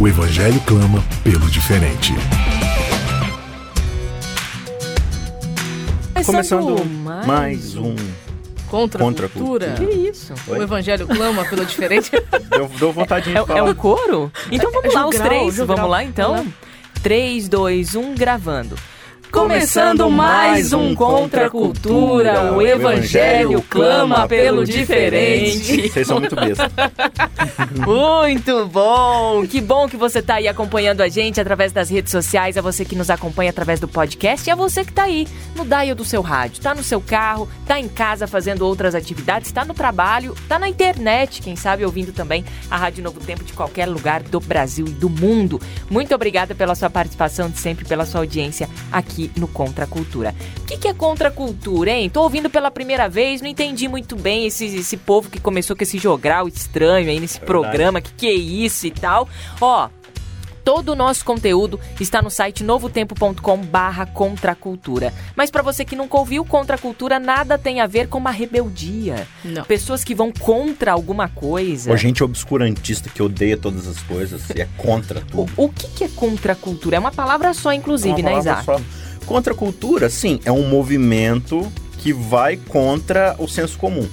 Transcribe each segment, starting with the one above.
o Evangelho clama pelo diferente. Começando mais um Contra, Contra a cultura. Que isso? Oi? O evangelho clama pelo diferente. Deu, deu vontade de é, falar. É um coro? Então vamos é, lá, os três. Vamos lá, então? 3, 2, 1, gravando. Começando mais um Contra a Cultura, o Evangelho clama pelo diferente. Vocês são muito bestas. muito bom! Que bom que você está aí acompanhando a gente através das redes sociais, a você que nos acompanha através do podcast e a você que está aí no dial do seu rádio, está no seu carro, está em casa fazendo outras atividades, está no trabalho, está na internet, quem sabe ouvindo também a Rádio Novo Tempo de qualquer lugar do Brasil e do mundo. Muito obrigada pela sua participação de sempre, pela sua audiência aqui aqui no Contra a Cultura. O que, que é Contra a Cultura, hein? Tô ouvindo pela primeira vez, não entendi muito bem esse, esse povo que começou com esse jogral estranho aí nesse é programa, que que é isso e tal. Ó, Todo o nosso conteúdo está no site novotempo.com barra contracultura. Mas para você que nunca ouviu, contracultura nada tem a ver com uma rebeldia. Não. Pessoas que vão contra alguma coisa. Ou gente obscurantista que odeia todas as coisas e é contra tudo. O, o que, que é contracultura? É uma palavra só, inclusive, é né, Isaac? Só. Contra a cultura, sim, é um movimento que vai contra o senso comum.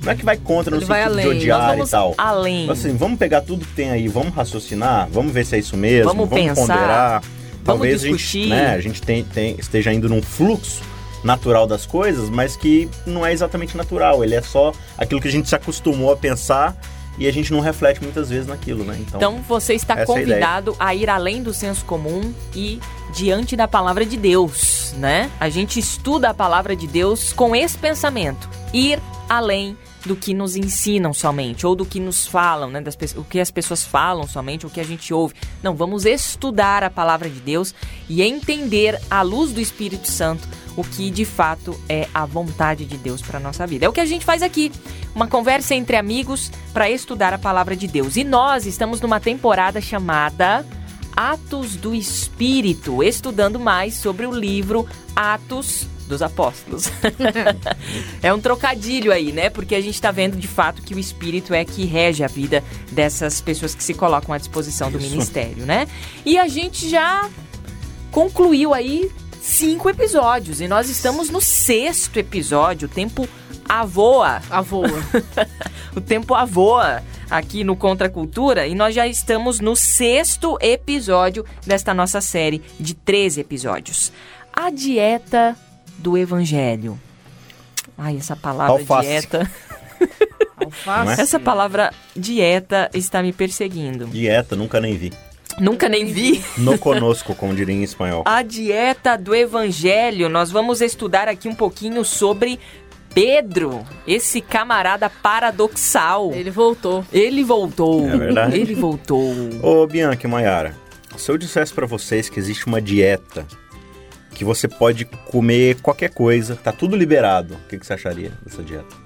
Não é que vai contra no Ele sentido além. de odiar e tal. Além. Assim, vamos pegar tudo que tem aí, vamos raciocinar, vamos ver se é isso mesmo, vamos, vamos pensar, ponderar. Talvez vamos discutir. a gente, né, a gente tem, tem, esteja indo num fluxo natural das coisas, mas que não é exatamente natural. Ele é só aquilo que a gente se acostumou a pensar e a gente não reflete muitas vezes naquilo, né? Então, então você está é convidado a, a, ir além do senso comum e diante da palavra de Deus, né? A gente estuda a palavra de Deus com esse pensamento: ir além do que nos ensinam somente, ou do que nos falam, né? Das, o que as pessoas falam somente, o que a gente ouve. Não, vamos estudar a palavra de Deus e entender, à luz do Espírito Santo, o que de fato é a vontade de Deus para nossa vida. É o que a gente faz aqui, uma conversa entre amigos para estudar a palavra de Deus. E nós estamos numa temporada chamada Atos do Espírito, estudando mais sobre o livro Atos dos apóstolos. é um trocadilho aí, né? Porque a gente está vendo de fato que o Espírito é que rege a vida dessas pessoas que se colocam à disposição Isso. do ministério, né? E a gente já concluiu aí cinco episódios e nós estamos no sexto episódio. O tempo avoa. Avoa. o tempo avoa aqui no Contra Cultura e nós já estamos no sexto episódio desta nossa série de 13 episódios. A dieta do evangelho. Ai, essa palavra Alface. dieta. Alface. Essa palavra dieta está me perseguindo. Dieta, nunca nem vi. Nunca nem vi. No conosco, como diria em espanhol. A dieta do evangelho. Nós vamos estudar aqui um pouquinho sobre Pedro, esse camarada paradoxal. Ele voltou. Ele voltou. É verdade. Ele voltou. Ô, Bianca e Mayara, se eu dissesse para vocês que existe uma dieta que você pode comer qualquer coisa, tá tudo liberado, o que, que você acharia dessa dieta?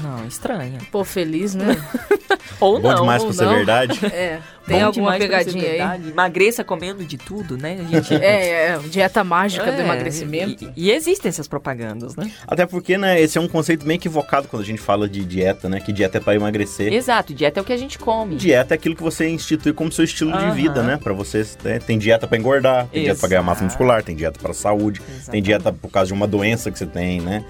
Não, estranha. Pô, feliz, né? ou Bom não. demais pra ser verdade. É. Tem Bom alguma pegadinha aí? Emagreça comendo de tudo, né? A gente... é, é, dieta mágica é, do emagrecimento. E, e, existem essas propagandas, né? Até porque, né, esse é um conceito bem equivocado quando a gente fala de dieta, né? Que dieta é para emagrecer. Exato, dieta é o que a gente come. Dieta é aquilo que você institui como seu estilo de vida, né? Para você, né? tem dieta para engordar, tem Exato. dieta para ganhar massa muscular, tem dieta para saúde, Exatamente. tem dieta por causa de uma doença que você tem, né?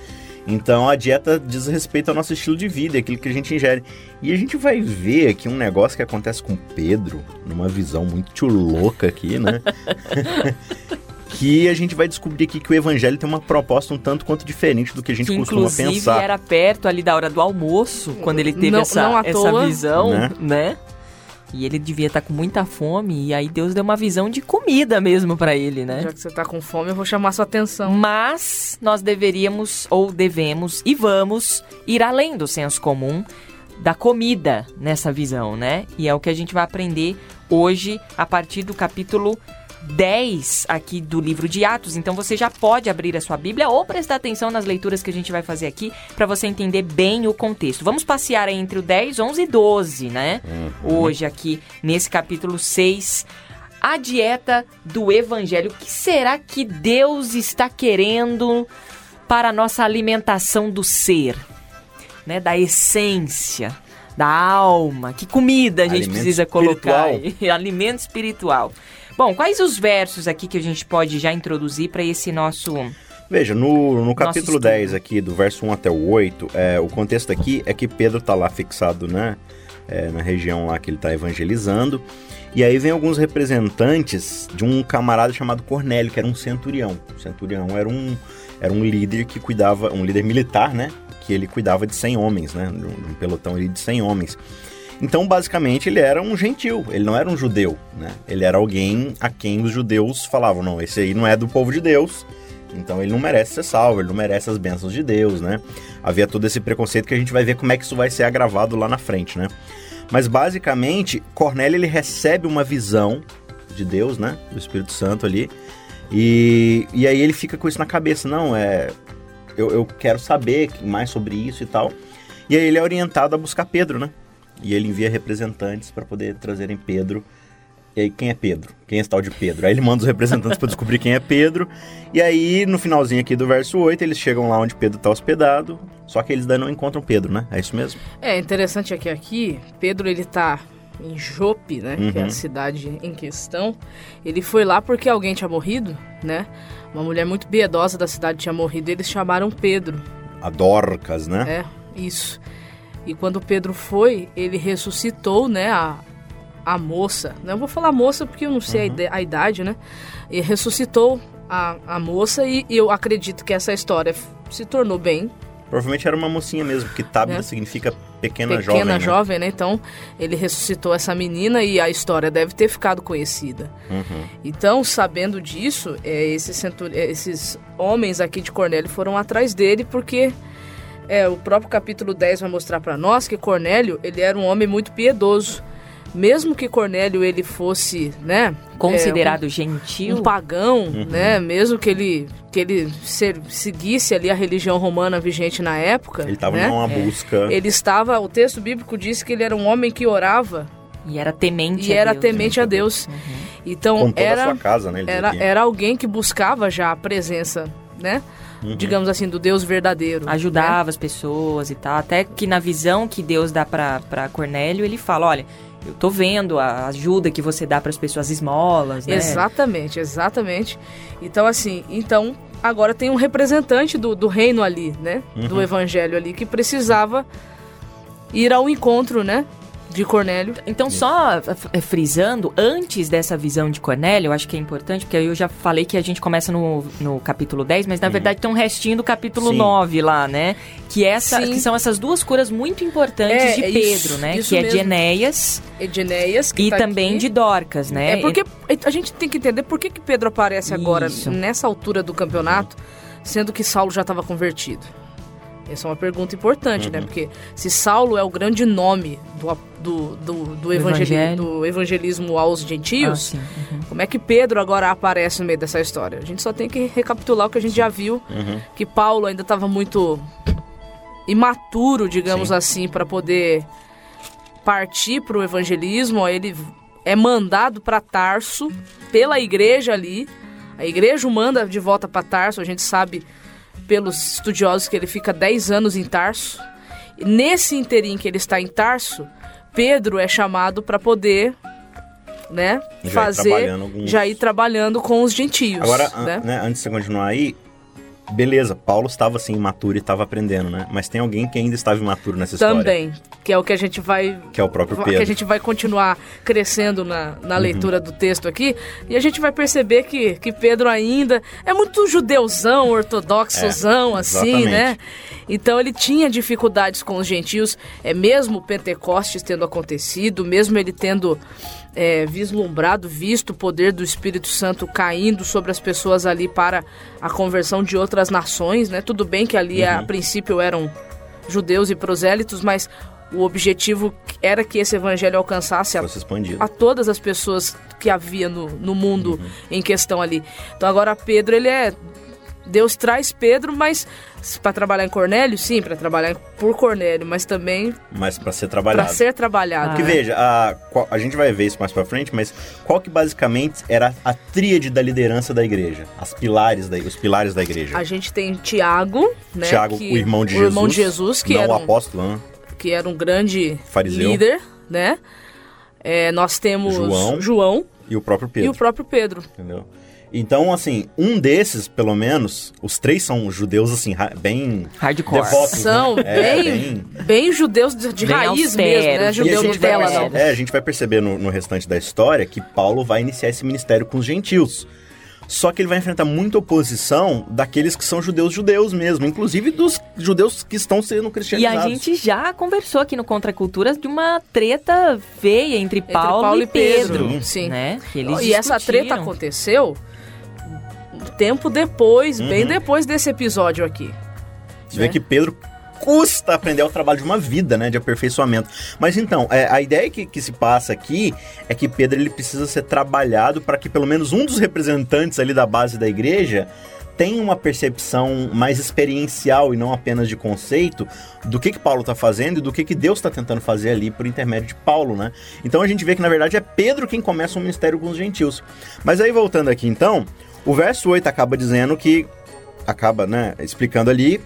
Então a dieta diz respeito ao nosso estilo de vida, aquilo que a gente ingere. E a gente vai ver aqui um negócio que acontece com Pedro, numa visão muito louca aqui, né? que a gente vai descobrir aqui que o evangelho tem uma proposta um tanto quanto diferente do que a gente que, costuma inclusive, pensar. era perto ali da hora do almoço, quando ele teve não, essa, não essa visão, né? né? E ele devia estar tá com muita fome, e aí Deus deu uma visão de comida mesmo para ele, né? Já que você tá com fome, eu vou chamar sua atenção. Mas nós deveríamos, ou devemos, e vamos ir além do senso comum da comida nessa visão, né? E é o que a gente vai aprender hoje a partir do capítulo 10 aqui do livro de Atos. Então você já pode abrir a sua Bíblia ou prestar atenção nas leituras que a gente vai fazer aqui para você entender bem o contexto. Vamos passear entre o 10, 11 e 12, né? Uhum. Hoje aqui nesse capítulo 6 a dieta do evangelho. O que será que Deus está querendo para a nossa alimentação do ser, né, da essência, da alma? Que comida a gente Alimento precisa colocar? Alimento espiritual. Bom, quais os versos aqui que a gente pode já introduzir para esse nosso. Veja, no, no capítulo 10 aqui, do verso 1 até o 8, é, o contexto aqui é que Pedro está lá fixado, né? É, na região lá que ele está evangelizando. E aí vem alguns representantes de um camarada chamado Cornélio, que era um centurião. O centurião era um, era um líder que cuidava, um líder militar, né? Que ele cuidava de 100 homens, né? De um pelotão ali de 100 homens. Então, basicamente, ele era um gentil, ele não era um judeu, né? Ele era alguém a quem os judeus falavam, não, esse aí não é do povo de Deus, então ele não merece ser salvo, ele não merece as bênçãos de Deus, né? Havia todo esse preconceito que a gente vai ver como é que isso vai ser agravado lá na frente, né? Mas basicamente, Cornélio ele recebe uma visão de Deus, né? Do Espírito Santo ali. E, e aí ele fica com isso na cabeça, não, é. Eu, eu quero saber mais sobre isso e tal. E aí ele é orientado a buscar Pedro, né? E ele envia representantes para poder trazerem Pedro. E aí, quem é Pedro? Quem é esse tal de Pedro? Aí ele manda os representantes para descobrir quem é Pedro. E aí, no finalzinho aqui do verso 8, eles chegam lá onde Pedro está hospedado. Só que eles daí não encontram Pedro, né? É isso mesmo? É interessante aqui, aqui Pedro ele tá em Jope, né? Uhum. Que é a uhum. cidade em questão. Ele foi lá porque alguém tinha morrido, né? Uma mulher muito piedosa da cidade tinha morrido. E eles chamaram Pedro. A Dorcas, né? É, isso. E quando Pedro foi, ele ressuscitou, né, a, a moça. Não vou falar moça porque eu não sei uhum. a, idade, né? E ressuscitou a, a moça e, e eu acredito que essa história se tornou bem Provavelmente era uma mocinha mesmo, porque Tabita é. significa pequena, pequena jovem. Pequena né? jovem, né? Então, ele ressuscitou essa menina e a história deve ter ficado conhecida. Uhum. Então, sabendo disso, é, esses, esses homens aqui de Cornélio foram atrás dele porque é, o próprio capítulo 10 vai mostrar para nós que Cornélio, ele era um homem muito piedoso. Mesmo que Cornélio ele fosse, né, considerado é, um, gentil, um pagão, uhum. né, mesmo que ele que ele ser, seguisse ali a religião romana vigente na época, ele estava né, numa busca. Ele estava, o texto bíblico diz que ele era um homem que orava e era temente e a era Deus, temente né? a Deus. Uhum. Então era casa, né, era, era alguém que buscava já a presença, né? uhum. digamos assim, do Deus verdadeiro. Ajudava né? as pessoas e tal. Até que na visão que Deus dá para Cornélio, ele fala: olha. Eu tô vendo a ajuda que você dá para as pessoas esmolas, né? Exatamente, exatamente. Então, assim, então agora tem um representante do, do reino ali, né? Uhum. Do evangelho ali, que precisava ir ao encontro, né? De Cornélio. Então, só é, frisando, antes dessa visão de Cornélio, eu acho que é importante, porque eu já falei que a gente começa no, no capítulo 10, mas na uhum. verdade tem um restinho do capítulo Sim. 9 lá, né? Que, essa, que são essas duas curas muito importantes é, de é Pedro, isso, né? Isso que mesmo. é de Enéas. É de Enéas. e tá também aqui. de Dorcas, né? É porque a gente tem que entender por que, que Pedro aparece agora, isso. nessa altura do campeonato, sendo que Saulo já estava convertido. Essa é uma pergunta importante, né? uhum. né? Porque se Saulo é o grande nome do, do, do, do, evangeli do evangelismo aos gentios, ah, uhum. como é que Pedro agora aparece no meio dessa história? A gente só tem que recapitular o que a gente já viu, uhum. que Paulo ainda estava muito imaturo, digamos sim. assim, para poder partir para o evangelismo. Ele é mandado para Tarso pela igreja ali. A igreja o manda de volta para Tarso, a gente sabe pelos estudiosos que ele fica 10 anos em Tarso. Nesse interim que ele está em Tarso, Pedro é chamado para poder né, já fazer, ir já ir trabalhando com os gentios. Agora, né? An né, antes de você continuar aí, beleza, Paulo estava assim imaturo e estava aprendendo, né? Mas tem alguém que ainda estava imaturo nessa história. Também, que é o que a gente vai que é o próprio Pedro. Que a gente vai continuar crescendo na, na uhum. leitura do texto aqui, e a gente vai perceber que, que Pedro ainda é muito judeuzão, ortodoxozão, é, assim, né? Então ele tinha dificuldades com os gentios, é mesmo Pentecostes tendo acontecido, mesmo ele tendo é, vislumbrado, visto o poder do Espírito Santo caindo sobre as pessoas ali para a conversão de outras nações, né? Tudo bem que ali uhum. a princípio eram judeus e prosélitos, mas o objetivo era que esse evangelho alcançasse a, a todas as pessoas que havia no, no mundo uhum. em questão ali. Então agora Pedro, ele é Deus traz Pedro, mas para trabalhar em Cornélio, sim, para trabalhar por Cornélio, mas também mas para ser trabalhado. Para ser trabalhado. Que veja, a, a gente vai ver isso mais para frente, mas qual que basicamente era a tríade da liderança da igreja, as pilares da, os pilares da igreja? A gente tem Tiago, né, Tiago, que, o irmão de o Jesus, irmão de Jesus, que era o apóstolo, um, que era um grande Fariseu. líder, né? É, nós temos João, João e o próprio Pedro. E o próprio Pedro. Entendeu? Então, assim, um desses, pelo menos, os três são judeus, assim, bem... Hardcore. Devotos, são né? bem, é, bem, bem... judeus de, de bem raiz austero, mesmo, né? Judeu Nutella, não. É, a gente vai perceber no, no restante da história que Paulo vai iniciar esse ministério com os gentios. Só que ele vai enfrentar muita oposição daqueles que são judeus judeus mesmo, inclusive dos judeus que estão sendo cristianizados. E a gente já conversou aqui no Contra Culturas de uma treta feia entre, entre Paulo, Paulo, e Pedro. Pedro. Sim. Né? Que eles e essa treta aconteceu tempo depois, uhum. bem depois desse episódio aqui. Você vê que Pedro custa aprender o trabalho de uma vida, né, de aperfeiçoamento. Mas então, é, a ideia que, que se passa aqui é que Pedro ele precisa ser trabalhado para que pelo menos um dos representantes ali da base da igreja tenha uma percepção mais experiencial e não apenas de conceito do que, que Paulo está fazendo e do que, que Deus está tentando fazer ali por intermédio de Paulo, né? Então a gente vê que na verdade é Pedro quem começa o ministério com os gentios. Mas aí voltando aqui então, o verso 8 acaba dizendo que, acaba, né, explicando ali,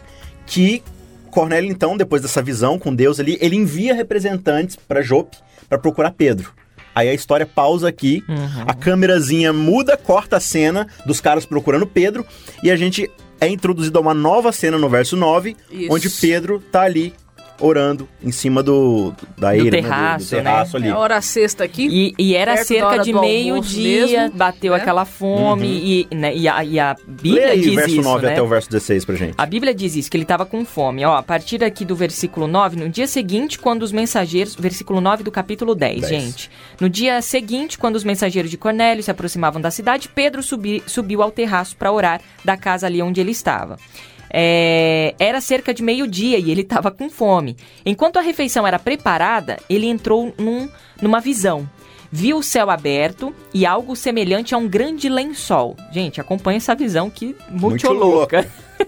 que Cornélio, então, depois dessa visão com Deus ali, ele envia representantes para Jope para procurar Pedro. Aí a história pausa aqui, uhum. a câmerazinha muda, corta a cena dos caras procurando Pedro e a gente é introduzido a uma nova cena no verso 9, Isso. onde Pedro tá ali orando em cima do da eira, terraço, né? do, do terraço né? ali. É hora sexta aqui. E, e era cerca de meio-dia, bateu né? aquela fome uhum. e, né, e, a, e a Bíblia aí, diz verso isso, 9 né? até o verso 16 pra gente. A Bíblia diz isso, que ele estava com fome. Ó, a partir aqui do versículo 9, no dia seguinte, quando os mensageiros, versículo 9 do capítulo 10, 10. gente. No dia seguinte, quando os mensageiros de Cornélio se aproximavam da cidade, Pedro subi, subiu ao terraço para orar da casa ali onde ele estava. É, era cerca de meio-dia e ele estava com fome. Enquanto a refeição era preparada, ele entrou num, numa visão. Viu o céu aberto e algo semelhante a um grande lençol. Gente, acompanha essa visão que muito, muito louca.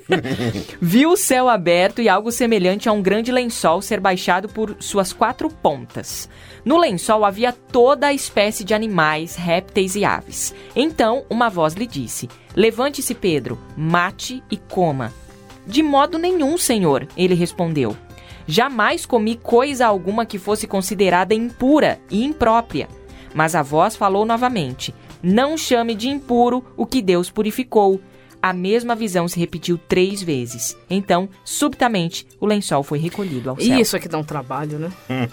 Viu o céu aberto e algo semelhante a um grande lençol ser baixado por suas quatro pontas. No lençol havia toda a espécie de animais, répteis e aves. Então uma voz lhe disse: Levante-se, Pedro, mate e coma. De modo nenhum, senhor, ele respondeu. Jamais comi coisa alguma que fosse considerada impura e imprópria. Mas a voz falou novamente: Não chame de impuro o que Deus purificou. A mesma visão se repetiu três vezes. Então, subitamente, o lençol foi recolhido ao céu. Isso aqui dá um trabalho, né? Hum.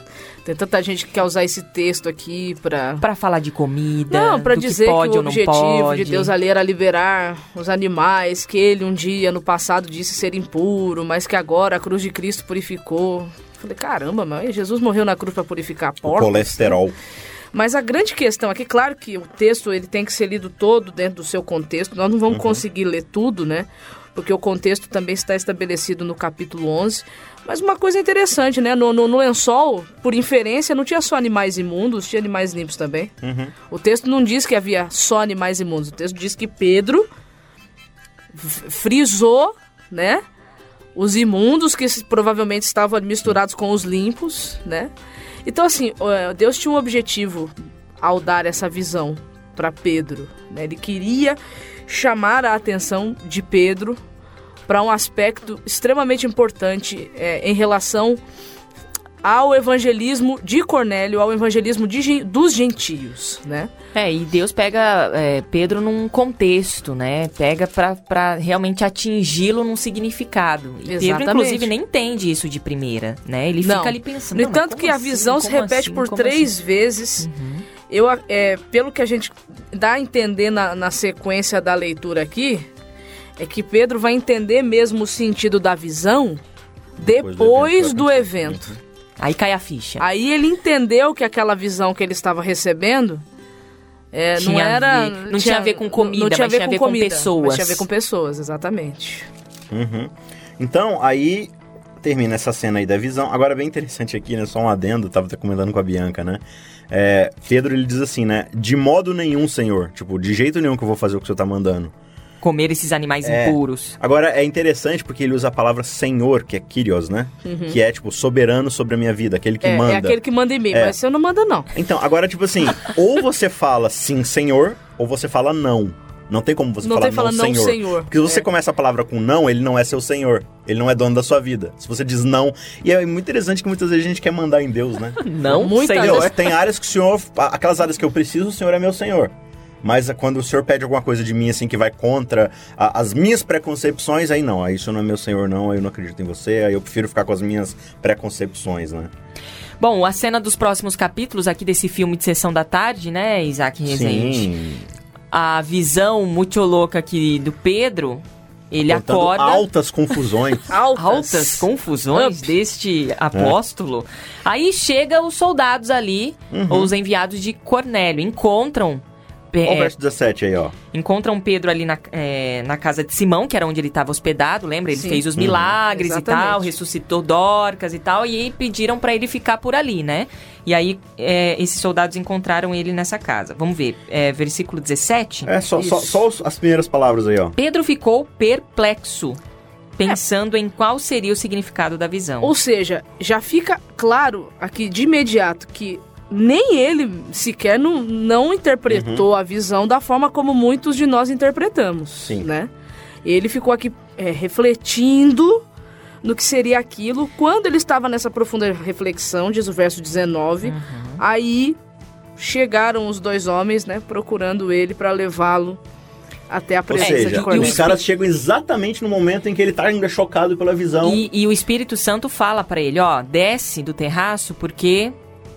Tem tanta gente que quer usar esse texto aqui para para falar de comida, não, para dizer que, pode que o objetivo de Deus ali era liberar os animais, que ele um dia no passado disse ser impuro, mas que agora a cruz de Cristo purificou. Falei, caramba, mas Jesus morreu na cruz para purificar a porta. colesterol. Mas a grande questão aqui, claro que o texto ele tem que ser lido todo dentro do seu contexto. Nós não vamos uhum. conseguir ler tudo, né? Porque o contexto também está estabelecido no capítulo 11. Mas uma coisa interessante, né? No, no, no lençol, por inferência, não tinha só animais imundos, tinha animais limpos também. Uhum. O texto não diz que havia só animais imundos. O texto diz que Pedro frisou, né? Os imundos que provavelmente estavam misturados com os limpos, né? Então, assim, Deus tinha um objetivo ao dar essa visão para Pedro. Né? Ele queria chamar a atenção de Pedro para um aspecto extremamente importante é, em relação ao evangelismo de Cornélio, ao evangelismo de, dos gentios, né? É, e Deus pega é, Pedro num contexto, né? Pega para realmente atingi-lo num significado. E Exatamente. Pedro, inclusive, nem entende isso de primeira, né? Ele não. fica ali pensando. No entanto que assim? a visão se repete assim? por como três assim? vezes. Uhum. Eu, é, pelo que a gente dá a entender na, na sequência da leitura aqui, é que Pedro vai entender mesmo o sentido da visão depois, depois do evento. Do evento. Aí cai a ficha. Aí ele entendeu que aquela visão que ele estava recebendo é, não era. Não tinha, tinha a ver com comida, não tinha mas tinha a ver com, comida, pessoas. Mas tinha a ver com pessoas, exatamente. Uhum. Então, aí termina essa cena aí da visão. Agora, bem interessante aqui, né? Só um adendo, tava até comentando com a Bianca, né? É, Pedro, ele diz assim, né? De modo nenhum, Senhor. Tipo, de jeito nenhum que eu vou fazer o que o Senhor tá mandando. Comer esses animais é. impuros. Agora, é interessante porque ele usa a palavra Senhor, que é Kyrios, né? Uhum. Que é, tipo, soberano sobre a minha vida, aquele que é, manda. É aquele que manda em mim, é. mas você não manda, não. Então, agora, tipo assim, ou você fala sim, Senhor, ou você fala não. Não tem como você não falar, não, não, senhor. senhor. Porque se você é. começa a palavra com não, ele não é seu senhor. Ele não é dono da sua vida. Se você diz não. E é muito interessante que muitas vezes a gente quer mandar em Deus, né? não, muito senhor. Tem áreas que o senhor. Aquelas áreas que eu preciso, o senhor é meu senhor. Mas quando o senhor pede alguma coisa de mim, assim, que vai contra a, as minhas preconcepções, aí não. Aí isso não é meu senhor, não. Aí eu não acredito em você. Aí eu prefiro ficar com as minhas preconcepções, né? Bom, a cena dos próximos capítulos aqui desse filme de Sessão da Tarde, né, Isaac Rezende? Sim a visão muito louca aqui do Pedro, ele Contando acorda. Altas confusões. altas. altas confusões Up. deste apóstolo. É. Aí chega os soldados ali, uhum. os enviados de Cornélio, encontram Olha o verso 17 aí, ó. Encontram Pedro ali na, é, na casa de Simão, que era onde ele estava hospedado, lembra? Ele Sim. fez os milagres uhum. e tal, ressuscitou Dorcas e tal, e aí pediram para ele ficar por ali, né? E aí é, esses soldados encontraram ele nessa casa. Vamos ver, é, versículo 17? É, só, só, só, as primeiras palavras aí, ó. Pedro ficou perplexo pensando é. em qual seria o significado da visão. Ou seja, já fica claro aqui de imediato que nem ele sequer não, não interpretou uhum. a visão da forma como muitos de nós interpretamos, Sim. né? Ele ficou aqui é, refletindo no que seria aquilo. Quando ele estava nessa profunda reflexão, diz o verso 19, uhum. aí chegaram os dois homens, né, procurando ele para levá-lo até a presença Ou seja, de Cornélio. Os caras chegam exatamente no momento em que ele está ainda chocado pela visão. E, e o Espírito Santo fala para ele, ó, desce do terraço porque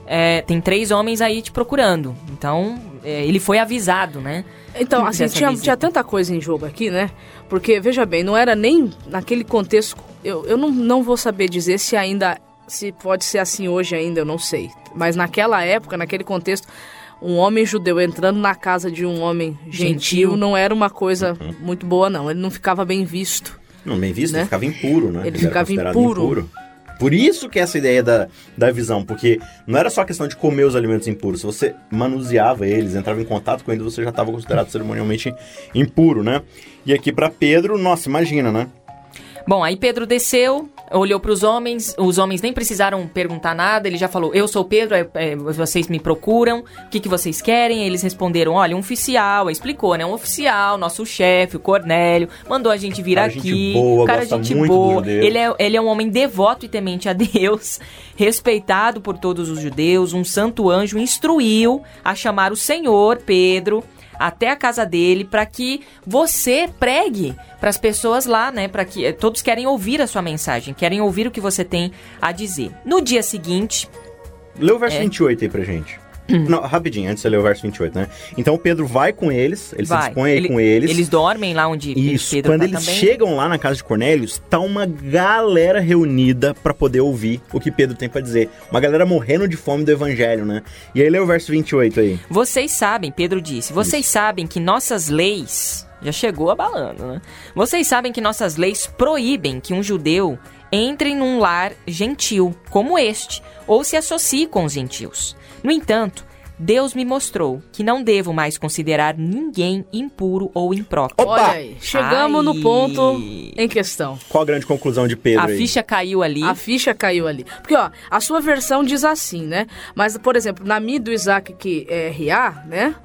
é, tem três homens aí te procurando. Então, é, ele foi avisado, né? Então, assim, tinha, tinha, tanta coisa em jogo aqui, né? Porque, veja bem, não era nem naquele contexto. Eu, eu não, não vou saber dizer se ainda. Se pode ser assim hoje ainda, eu não sei. Mas naquela época, naquele contexto, um homem judeu entrando na casa de um homem gentil, gentil. não era uma coisa uhum. muito boa, não. Ele não ficava bem visto. Não, bem visto, né? ele ficava impuro, né? Ele, ele ficava impuro. impuro. Por isso que essa ideia da, da visão, porque não era só questão de comer os alimentos impuros, se você manuseava eles, entrava em contato com eles, você já estava considerado cerimonialmente impuro, né? E aqui para Pedro, nossa, imagina, né? Bom, aí Pedro desceu, olhou para os homens, os homens nem precisaram perguntar nada, ele já falou: Eu sou Pedro, é, é, vocês me procuram, o que, que vocês querem? Eles responderam: Olha, um oficial, explicou, né? Um oficial, nosso chefe, o Cornélio, mandou a gente vir cara, aqui. Gente boa, cara, gente boa. Ele é, ele é um homem devoto e temente a Deus, respeitado por todos os judeus. Um santo anjo instruiu a chamar o Senhor, Pedro até a casa dele para que você pregue para as pessoas lá, né? Para que eh, todos querem ouvir a sua mensagem, querem ouvir o que você tem a dizer. No dia seguinte. Lê o verso é... 28 aí pra gente. Não, rapidinho, antes de você ler o verso 28, né? Então Pedro vai com eles, ele vai. se dispõe aí Ele, com eles. Eles dormem lá onde Isso, Pedro quando tá eles também. chegam lá na casa de Cornélio, tá uma galera reunida para poder ouvir o que Pedro tem para dizer. Uma galera morrendo de fome do evangelho, né? E aí lê o verso 28 aí. Vocês sabem, Pedro disse, vocês Isso. sabem que nossas leis já chegou abalando, né? Vocês sabem que nossas leis proíbem que um judeu entre num lar gentil como este ou se associe com os gentios. No entanto, Deus me mostrou que não devo mais considerar ninguém impuro ou impróprio. Opa! Olha aí, chegamos Ai. no ponto em questão. Qual a grande conclusão de Pedro? A aí? ficha caiu ali. A ficha caiu ali. Porque, ó, a sua versão diz assim, né? Mas, por exemplo, na minha do Isaac que é RA, né?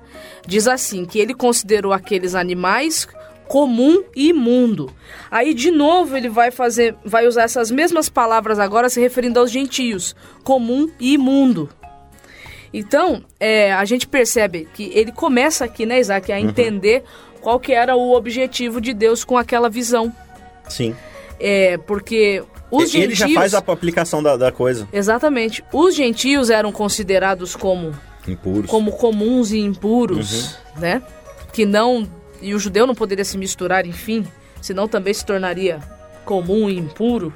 Diz assim, que ele considerou aqueles animais comum e imundo. Aí de novo ele vai fazer, vai usar essas mesmas palavras agora se referindo aos gentios, comum e imundo. Então, é, a gente percebe que ele começa aqui, né, Isaac, a uhum. entender uhum. qual que era o objetivo de Deus com aquela visão. Sim. É, porque os ele gentios... já faz a aplicação da, da coisa. Exatamente. Os gentios eram considerados como... Impuros. Como comuns e impuros, uhum. né? Que não... E o judeu não poderia se misturar, enfim, senão também se tornaria comum e impuro.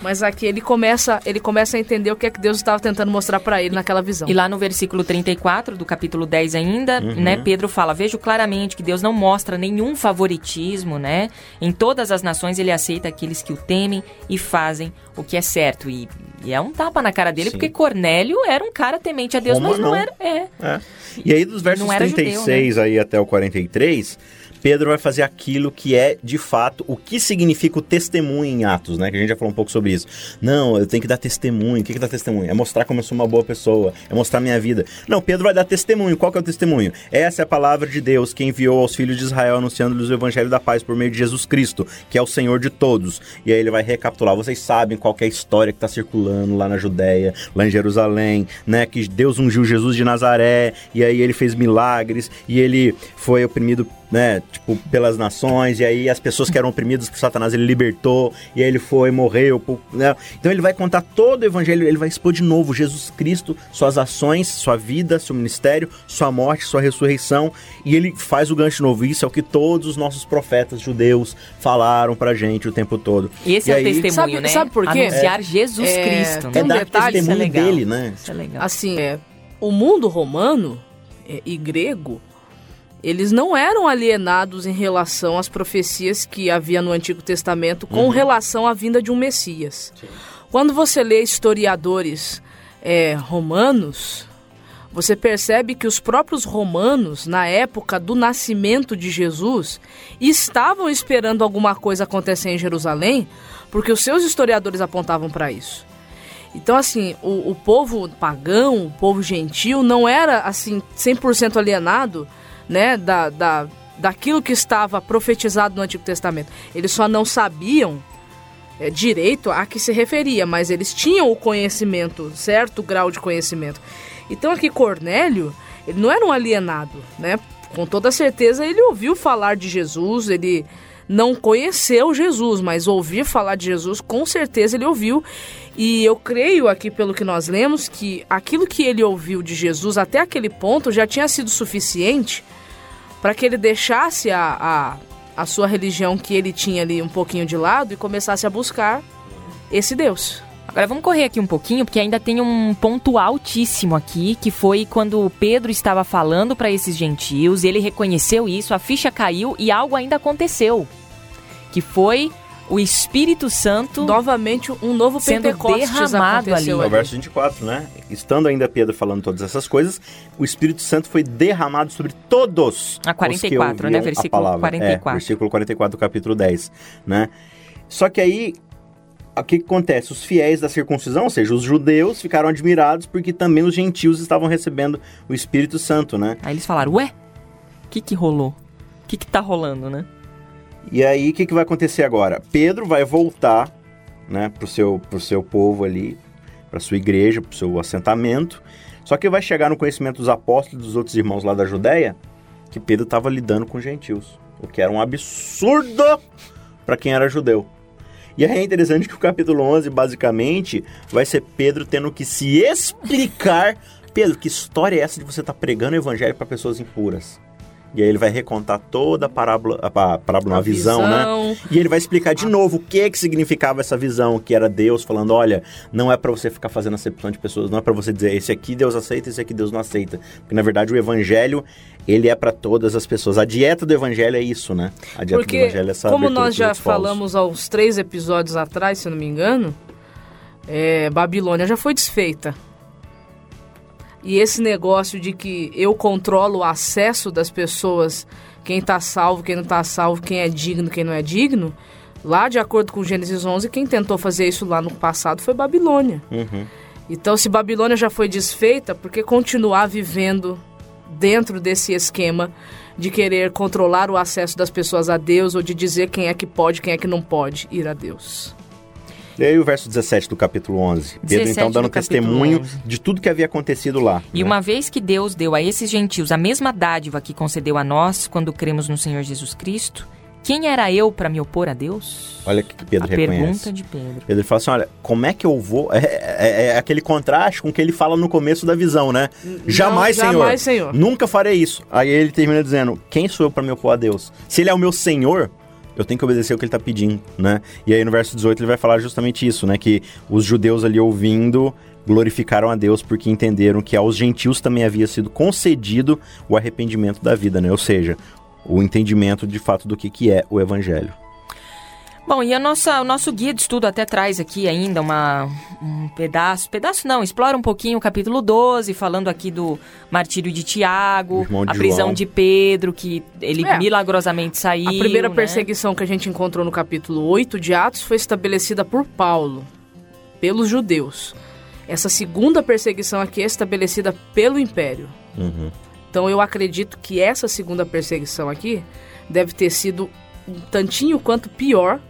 Mas aqui ele começa, ele começa a entender o que é que Deus estava tentando mostrar para ele naquela visão. E lá no versículo 34 do capítulo 10 ainda, uhum. né, Pedro fala: "Vejo claramente que Deus não mostra nenhum favoritismo, né? Em todas as nações ele aceita aqueles que o temem e fazem o que é certo". E, e é um tapa na cara dele, Sim. porque Cornélio era um cara temente a Deus, Roma, mas não, não, era, é. é. E aí dos versos 36 judeu, né? aí até o 43, Pedro vai fazer aquilo que é, de fato, o que significa o testemunho em Atos, né? Que a gente já falou um pouco sobre isso. Não, eu tenho que dar testemunho. O que é dar testemunho? É mostrar como eu sou uma boa pessoa, é mostrar minha vida. Não, Pedro vai dar testemunho. Qual que é o testemunho? Essa é a palavra de Deus que enviou aos filhos de Israel anunciando-lhes o evangelho da paz por meio de Jesus Cristo, que é o Senhor de todos. E aí ele vai recapitular. Vocês sabem qual é a história que está circulando lá na Judéia, lá em Jerusalém, né? Que Deus ungiu Jesus de Nazaré, e aí ele fez milagres, e ele foi oprimido né, tipo, pelas nações, e aí as pessoas que eram oprimidas por Satanás ele libertou, e aí ele foi, morreu, né? Então ele vai contar todo o evangelho, ele vai expor de novo Jesus Cristo, suas ações, sua vida, seu ministério, sua morte, sua ressurreição, e ele faz o gancho novo. Isso é o que todos os nossos profetas judeus falaram pra gente o tempo todo. Esse e é aí, o testemunho, sabe, né? Sabe por quê? Anunciar é, Jesus é, Cristo. É, dar testemunho é dele, né? Isso é legal. Assim, é, o mundo romano é, e grego eles não eram alienados em relação às profecias que havia no Antigo Testamento com uhum. relação à vinda de um Messias. Sim. Quando você lê historiadores é, romanos, você percebe que os próprios romanos, na época do nascimento de Jesus, estavam esperando alguma coisa acontecer em Jerusalém, porque os seus historiadores apontavam para isso. Então, assim, o, o povo pagão, o povo gentil, não era assim 100% alienado né, da, da, daquilo que estava profetizado no Antigo Testamento. Eles só não sabiam é, direito a que se referia, mas eles tinham o conhecimento, certo grau de conhecimento. Então aqui Cornélio, ele não era um alienado, né? Com toda certeza ele ouviu falar de Jesus, ele não conheceu Jesus, mas ouvir falar de Jesus, com certeza ele ouviu. E eu creio aqui, pelo que nós lemos, que aquilo que ele ouviu de Jesus até aquele ponto já tinha sido suficiente para que ele deixasse a, a, a sua religião que ele tinha ali um pouquinho de lado e começasse a buscar esse Deus. Agora vamos correr aqui um pouquinho, porque ainda tem um ponto altíssimo aqui, que foi quando Pedro estava falando para esses gentios, ele reconheceu isso, a ficha caiu e algo ainda aconteceu. Que foi o Espírito Santo novamente um novo sendo Pentecostes derramado ali. No verso 24, né? Estando ainda Pedro falando todas essas coisas, o Espírito Santo foi derramado sobre todos. A 44, né? Versículo 44. É, versículo 44 do capítulo 10, né? Só que aí o que, que, acontece? Os fiéis da circuncisão, ou seja, os judeus, ficaram admirados porque também os gentios estavam recebendo o Espírito Santo, né? Aí eles falaram, ué, o que que rolou? O que que tá rolando, né? E aí, o que, que vai acontecer agora? Pedro vai voltar né, pro, seu, pro seu povo ali, para sua igreja, pro seu assentamento. Só que vai chegar no conhecimento dos apóstolos e dos outros irmãos lá da Judéia que Pedro estava lidando com gentios, o que era um absurdo para quem era judeu. E aí é interessante que o capítulo 11, basicamente, vai ser Pedro tendo que se explicar. Pedro, que história é essa de você estar tá pregando o evangelho para pessoas impuras? E aí ele vai recontar toda a parábola, a parábola, a, visão, né? visão, né? E ele vai explicar de novo o que que significava essa visão, que era Deus falando, olha, não é para você ficar fazendo acepção de pessoas, não é para você dizer esse aqui Deus aceita, esse aqui Deus não aceita. Porque na verdade o evangelho, ele é para todas as pessoas. A dieta do evangelho é isso, né? A dieta Porque, do evangelho é essa como nós já falamos há uns três episódios atrás, se eu não me engano, é, Babilônia já foi desfeita. E esse negócio de que eu controlo o acesso das pessoas, quem está salvo, quem não está salvo, quem é digno, quem não é digno, lá de acordo com Gênesis 11, quem tentou fazer isso lá no passado foi Babilônia. Uhum. Então, se Babilônia já foi desfeita, por que continuar vivendo dentro desse esquema de querer controlar o acesso das pessoas a Deus ou de dizer quem é que pode, quem é que não pode ir a Deus? E aí o verso 17 do capítulo 11. Pedro então dando testemunho 11. de tudo que havia acontecido lá. E né? uma vez que Deus deu a esses gentios a mesma dádiva que concedeu a nós quando cremos no Senhor Jesus Cristo, quem era eu para me opor a Deus? Olha que Pedro a reconhece. pergunta de Pedro. Pedro fala assim, olha, como é que eu vou... É, é, é aquele contraste com o que ele fala no começo da visão, né? Não, jamais, Senhor. Jamais, Senhor. Nunca farei isso. Aí ele termina dizendo, quem sou eu para me opor a Deus? Se ele é o meu Senhor, eu tenho que obedecer o que ele está pedindo, né? E aí no verso 18 ele vai falar justamente isso, né? Que os judeus ali ouvindo glorificaram a Deus porque entenderam que aos gentios também havia sido concedido o arrependimento da vida, né? Ou seja, o entendimento de fato do que, que é o evangelho. Bom, e a nossa, o nosso guia de estudo até traz aqui ainda uma, um pedaço, pedaço não, explora um pouquinho o capítulo 12, falando aqui do martírio de Tiago, a prisão João. de Pedro, que ele é, milagrosamente saiu. A primeira né? perseguição que a gente encontrou no capítulo 8 de Atos foi estabelecida por Paulo, pelos judeus. Essa segunda perseguição aqui é estabelecida pelo Império. Uhum. Então eu acredito que essa segunda perseguição aqui deve ter sido um tantinho quanto pior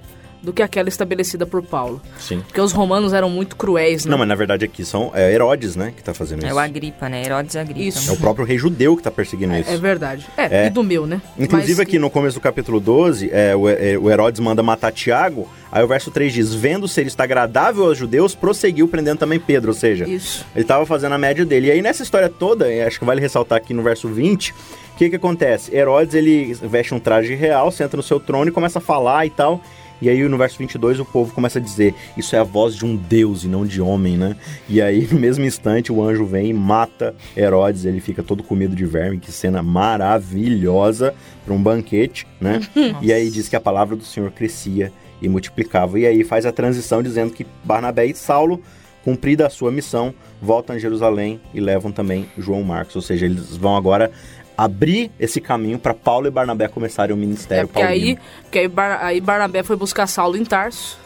do que aquela estabelecida por Paulo. Sim. Porque os romanos eram muito cruéis, né? Não, mas na verdade aqui são é Herodes, né, que tá fazendo isso. É o Agripa, né? Herodes Agripa. Isso. É o próprio rei judeu que tá perseguindo é, isso. É verdade. É, é, e do meu, né? Inclusive mas aqui que... no começo do capítulo 12, é, o, é, o Herodes manda matar Tiago, aí o verso 3 diz, vendo ser isto agradável aos judeus, prosseguiu prendendo também Pedro, ou seja, isso. ele tava fazendo a média dele. E aí nessa história toda, acho que vale ressaltar aqui no verso 20, o que que acontece? Herodes, ele veste um traje real, senta no seu trono e começa a falar e tal... E aí no verso 22 o povo começa a dizer: Isso é a voz de um Deus e não de homem, né? E aí no mesmo instante o anjo vem e mata Herodes, ele fica todo comido de verme. Que cena maravilhosa para um banquete, né? e aí diz que a palavra do Senhor crescia e multiplicava. E aí faz a transição dizendo que Barnabé e Saulo cumprida a sua missão, voltam a Jerusalém e levam também João Marcos. Ou seja, eles vão agora abrir esse caminho para Paulo e Barnabé começarem o ministério é, porque aí, porque aí, Bar, aí Barnabé foi buscar Saulo em Tarso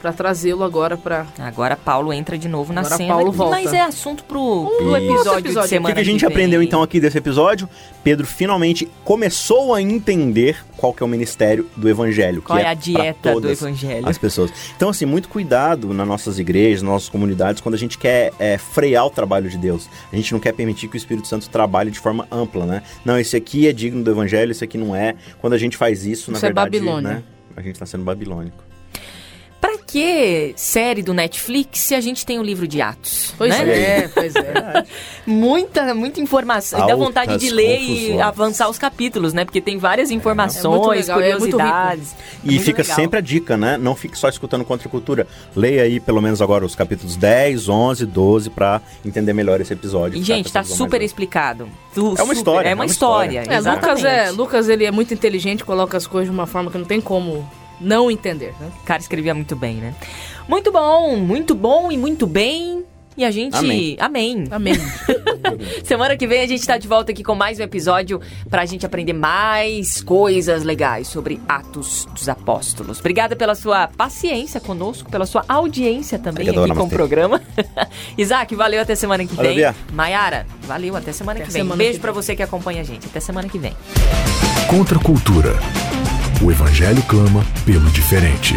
para trazê-lo agora para Agora Paulo entra de novo na agora cena, Paulo volta. mas é assunto pro, pro episódio, episódio de semana O que, que a gente que aprendeu então aqui desse episódio? Pedro finalmente começou a entender qual que é o ministério do evangelho, qual que é a dieta do evangelho. As pessoas. Então assim, muito cuidado nas nossas igrejas, nas nossas comunidades quando a gente quer é, frear o trabalho de Deus. A gente não quer permitir que o Espírito Santo trabalhe de forma ampla, né? Não, esse aqui é digno do evangelho, esse aqui não é. Quando a gente faz isso, isso na é verdade, Babilônia. né? A gente está sendo babilônico. Que série do Netflix se a gente tem o um livro de Atos? Pois né? é, pois é. muita, muita informação. Altas dá vontade de ler confusões. e avançar os capítulos, né? Porque tem várias informações, é, é curiosidades. É e fica legal. sempre a dica, né? Não fique só escutando contra a cultura. Leia aí pelo menos agora os capítulos 10, 11, 12 para entender melhor esse episódio. E, gente, tá super explicado. Tu, é uma história. É uma, é uma história. história. É, Lucas, é, Lucas, ele é muito inteligente, coloca as coisas de uma forma que não tem como não entender, né? O cara escrevia muito bem, né? Muito bom, muito bom e muito bem. E a gente. Amém. Amém. Amém. Semana que vem a gente tá de volta aqui com mais um episódio pra gente aprender mais coisas legais sobre Atos dos Apóstolos. Obrigada pela sua paciência conosco, pela sua audiência também Obrigado, aqui com o programa. Isaac, valeu até semana que vem. Maiara, valeu até semana até que vem. Semana Beijo para você que acompanha a gente. Até semana que vem. Contra a cultura. O Evangelho clama pelo diferente.